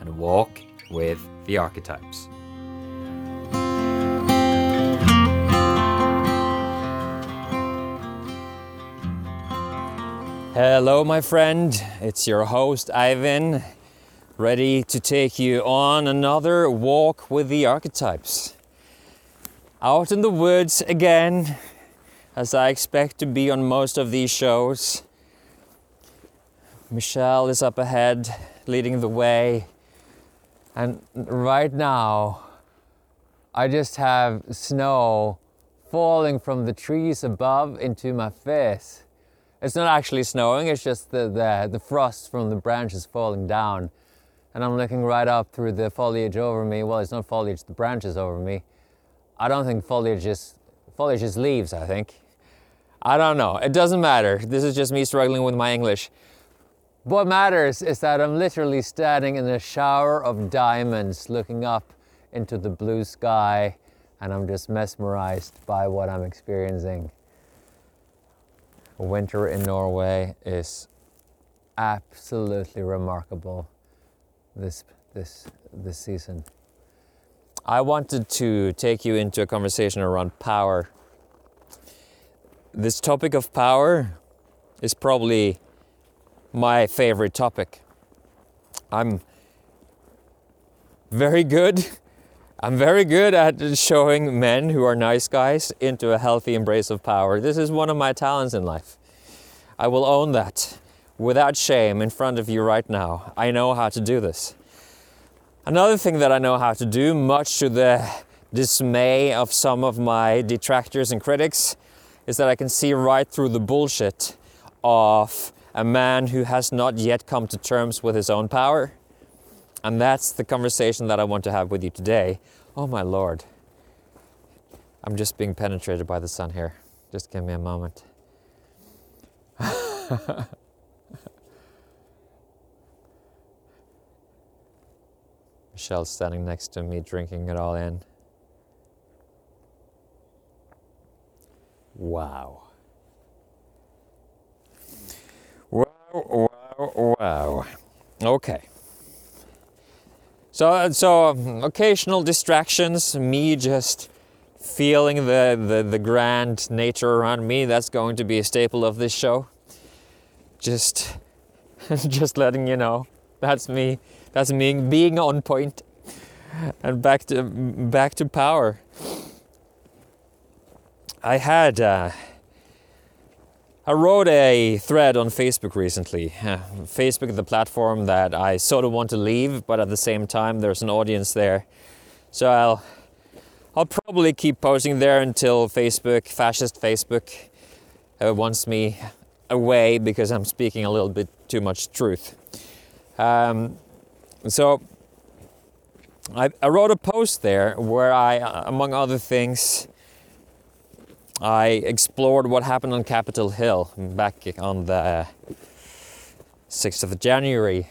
and walk with the archetypes. Hello, my friend. It's your host, Ivan, ready to take you on another walk with the archetypes. Out in the woods again, as I expect to be on most of these shows. Michelle is up ahead, leading the way. And right now, I just have snow falling from the trees above into my face. It's not actually snowing, it's just the, the, the frost from the branches falling down. And I'm looking right up through the foliage over me. Well, it's not foliage, the branches over me. I don't think foliage is, foliage is leaves, I think. I don't know. It doesn't matter. This is just me struggling with my English. What matters is that I'm literally standing in a shower of diamonds looking up into the blue sky and I'm just mesmerized by what I'm experiencing. Winter in Norway is absolutely remarkable this this this season. I wanted to take you into a conversation around power. This topic of power is probably my favorite topic. I'm very good. I'm very good at showing men who are nice guys into a healthy embrace of power. This is one of my talents in life. I will own that without shame in front of you right now. I know how to do this. Another thing that I know how to do, much to the dismay of some of my detractors and critics, is that I can see right through the bullshit of a man who has not yet come to terms with his own power. And that's the conversation that I want to have with you today. Oh my lord. I'm just being penetrated by the sun here. Just give me a moment. Michelle's standing next to me, drinking it all in. Wow. Wow, wow. Okay. So, so occasional distractions, me just feeling the, the, the grand nature around me, that's going to be a staple of this show. Just, just letting you know. That's me. That's me being on point. And back to, back to power. I had, uh, I wrote a thread on Facebook recently. Uh, Facebook the platform that I sort of want to leave, but at the same time, there's an audience there. So I'll, I'll probably keep posting there until Facebook, fascist Facebook, uh, wants me away because I'm speaking a little bit too much truth. Um, so I, I wrote a post there where I, among other things, I explored what happened on Capitol Hill back on the 6th of January,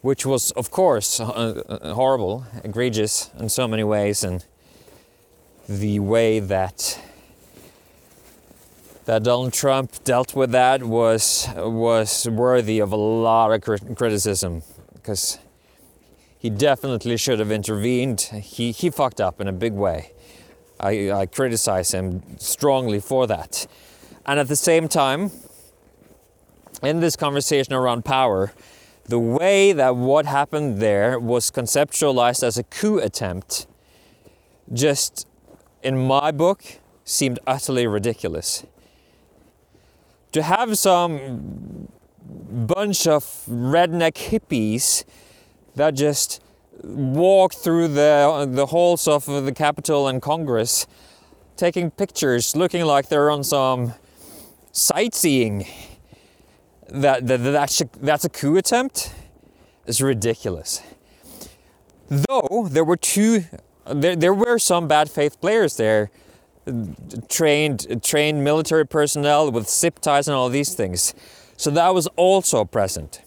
which was, of course, uh, uh, horrible, egregious in so many ways, and the way that that Donald Trump dealt with that was was worthy of a lot of criticism because he definitely should have intervened. He he fucked up in a big way. I, I criticize him strongly for that. And at the same time, in this conversation around power, the way that what happened there was conceptualized as a coup attempt just, in my book, seemed utterly ridiculous. To have some bunch of redneck hippies that just walk through the, the halls of the Capitol and Congress, taking pictures, looking like they're on some sightseeing. That, that that's, a, that's a coup attempt. is ridiculous. Though there were two, there, there were some bad faith players there, trained trained military personnel with zip ties and all these things. So that was also present.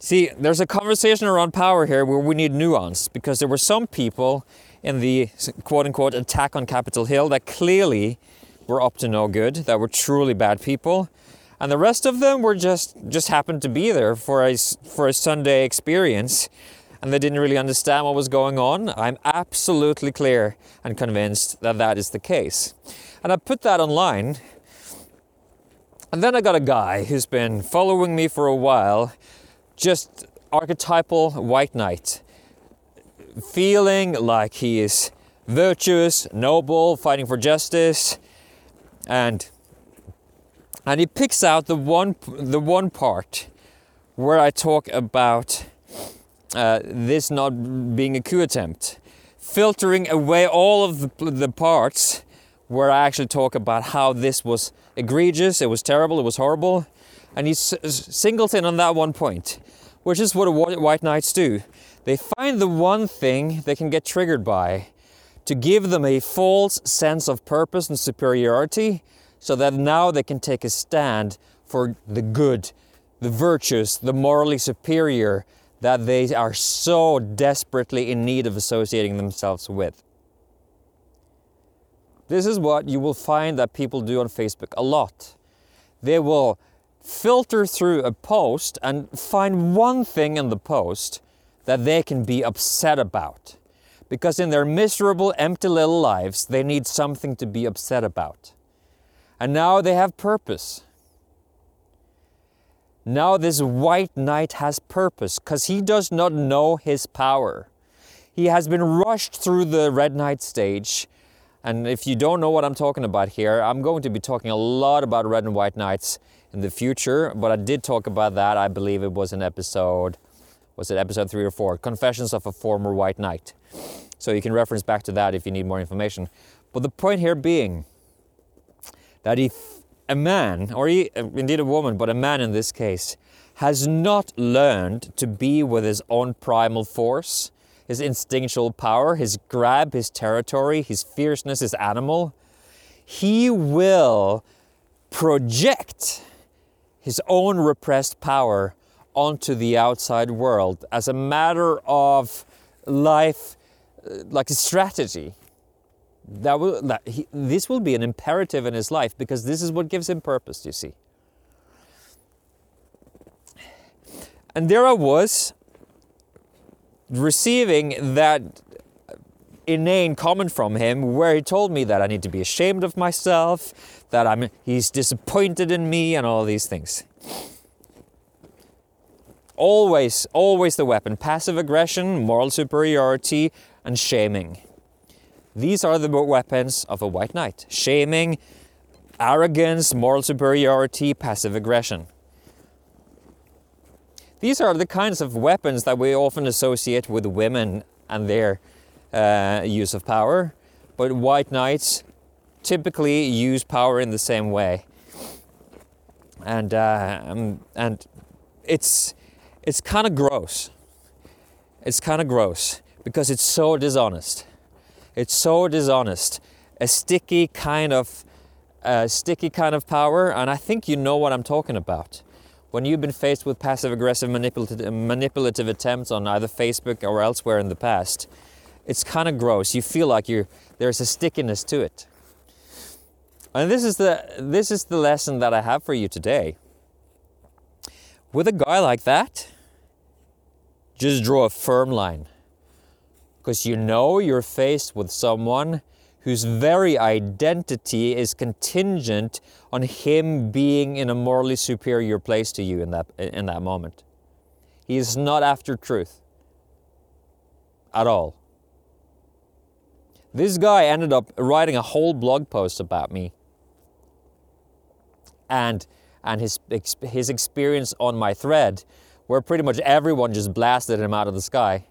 See, there's a conversation around power here where we need nuance because there were some people in the quote unquote attack on Capitol Hill that clearly were up to no good, that were truly bad people. And the rest of them were just just happened to be there for a for a Sunday experience and they didn't really understand what was going on. I'm absolutely clear and convinced that that is the case. And I put that online. And then I got a guy who's been following me for a while, just archetypal white knight, feeling like he is virtuous, noble, fighting for justice, and and he picks out the one the one part where I talk about uh, this not being a coup attempt, filtering away all of the, the parts where I actually talk about how this was egregious, it was terrible, it was horrible, and he s- singles in on that one point, which is what white knights do. They find the one thing they can get triggered by to give them a false sense of purpose and superiority so that now they can take a stand for the good, the virtuous, the morally superior, that they are so desperately in need of associating themselves with. This is what you will find that people do on Facebook a lot. They will filter through a post and find one thing in the post that they can be upset about. Because in their miserable, empty little lives, they need something to be upset about. And now they have purpose. Now, this white knight has purpose because he does not know his power. He has been rushed through the red knight stage. And if you don't know what I'm talking about here, I'm going to be talking a lot about red and white knights in the future. But I did talk about that, I believe it was in episode, was it episode three or four? Confessions of a Former White Knight. So you can reference back to that if you need more information. But the point here being that if a man, or indeed a woman, but a man in this case, has not learned to be with his own primal force, his instinctual power, his grab, his territory, his fierceness, his animal, he will project his own repressed power onto the outside world as a matter of life, uh, like a strategy. That will that he, this will be an imperative in his life because this is what gives him purpose you see. And there i was receiving that inane comment from him where he told me that i need to be ashamed of myself that i'm he's disappointed in me and all these things. Always always the weapon passive aggression moral superiority and shaming. These are the weapons of a white knight. Shaming, arrogance, moral superiority, passive aggression. These are the kinds of weapons that we often associate with women and their uh, use of power, but white knights typically use power in the same way. And, uh, um, and it's, it's kind of gross. It's kind of gross because it's so dishonest. It's so dishonest, a sticky kind of, uh, sticky kind of power, and I think you know what I'm talking about. When you've been faced with passive aggressive manipulative, manipulative attempts on either Facebook or elsewhere in the past, it's kind of gross. You feel like you're there's a stickiness to it. And this is the this is the lesson that I have for you today. With a guy like that, just draw a firm line because you know you're faced with someone whose very identity is contingent on him being in a morally superior place to you in that, in that moment. He is not after truth at all. This guy ended up writing a whole blog post about me and, and his, his experience on my thread, where pretty much everyone just blasted him out of the sky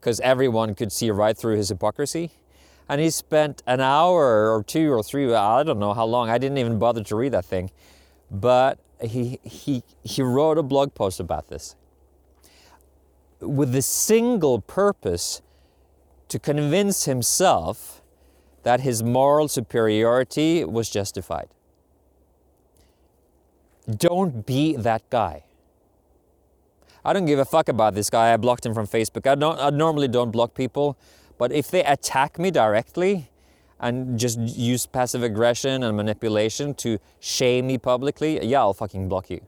because everyone could see right through his hypocrisy. And he spent an hour or two or three, I don't know how long, I didn't even bother to read that thing. But he, he, he wrote a blog post about this. with the single purpose to convince himself that his moral superiority was justified. Don't be that guy. I don't give a fuck about this guy. I blocked him from Facebook. I, don't, I normally don't block people, but if they attack me directly and just use passive aggression and manipulation to shame me publicly, yeah, I'll fucking block you.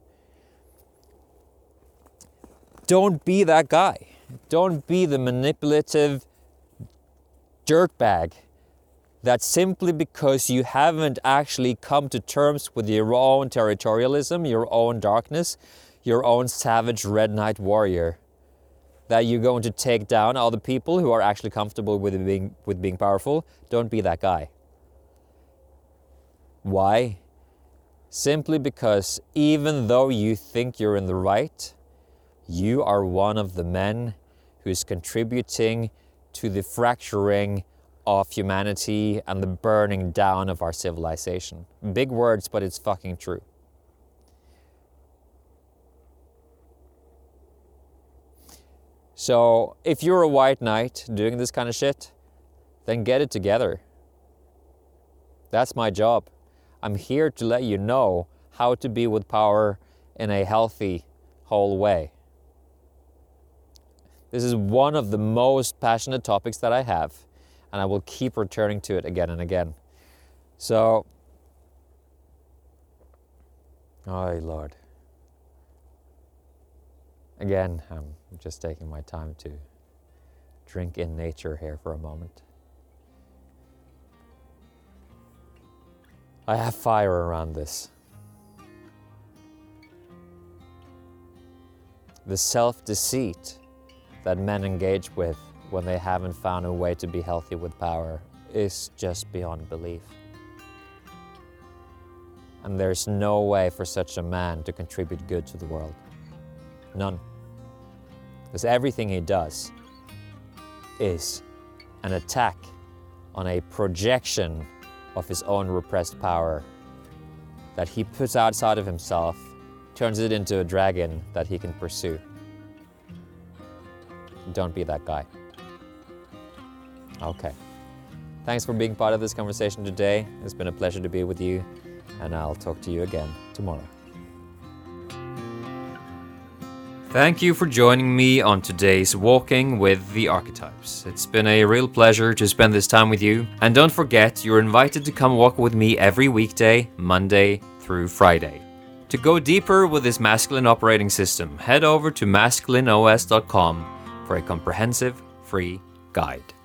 Don't be that guy. Don't be the manipulative dirtbag that simply because you haven't actually come to terms with your own territorialism, your own darkness, your own savage red knight warrior, that you're going to take down other people who are actually comfortable with being, with being powerful. Don't be that guy. Why? Simply because even though you think you're in the right, you are one of the men who's contributing to the fracturing of humanity and the burning down of our civilization. Big words, but it's fucking true. So, if you're a white knight doing this kind of shit, then get it together. That's my job. I'm here to let you know how to be with power in a healthy, whole way. This is one of the most passionate topics that I have, and I will keep returning to it again and again. So, oh Lord. Again, I'm just taking my time to drink in nature here for a moment. I have fire around this. The self deceit that men engage with when they haven't found a way to be healthy with power is just beyond belief. And there's no way for such a man to contribute good to the world. None. Because everything he does is an attack on a projection of his own repressed power that he puts outside of himself, turns it into a dragon that he can pursue. Don't be that guy. Okay. Thanks for being part of this conversation today. It's been a pleasure to be with you, and I'll talk to you again tomorrow. Thank you for joining me on today's Walking with the Archetypes. It's been a real pleasure to spend this time with you. And don't forget, you're invited to come walk with me every weekday, Monday through Friday. To go deeper with this masculine operating system, head over to masculineos.com for a comprehensive free guide.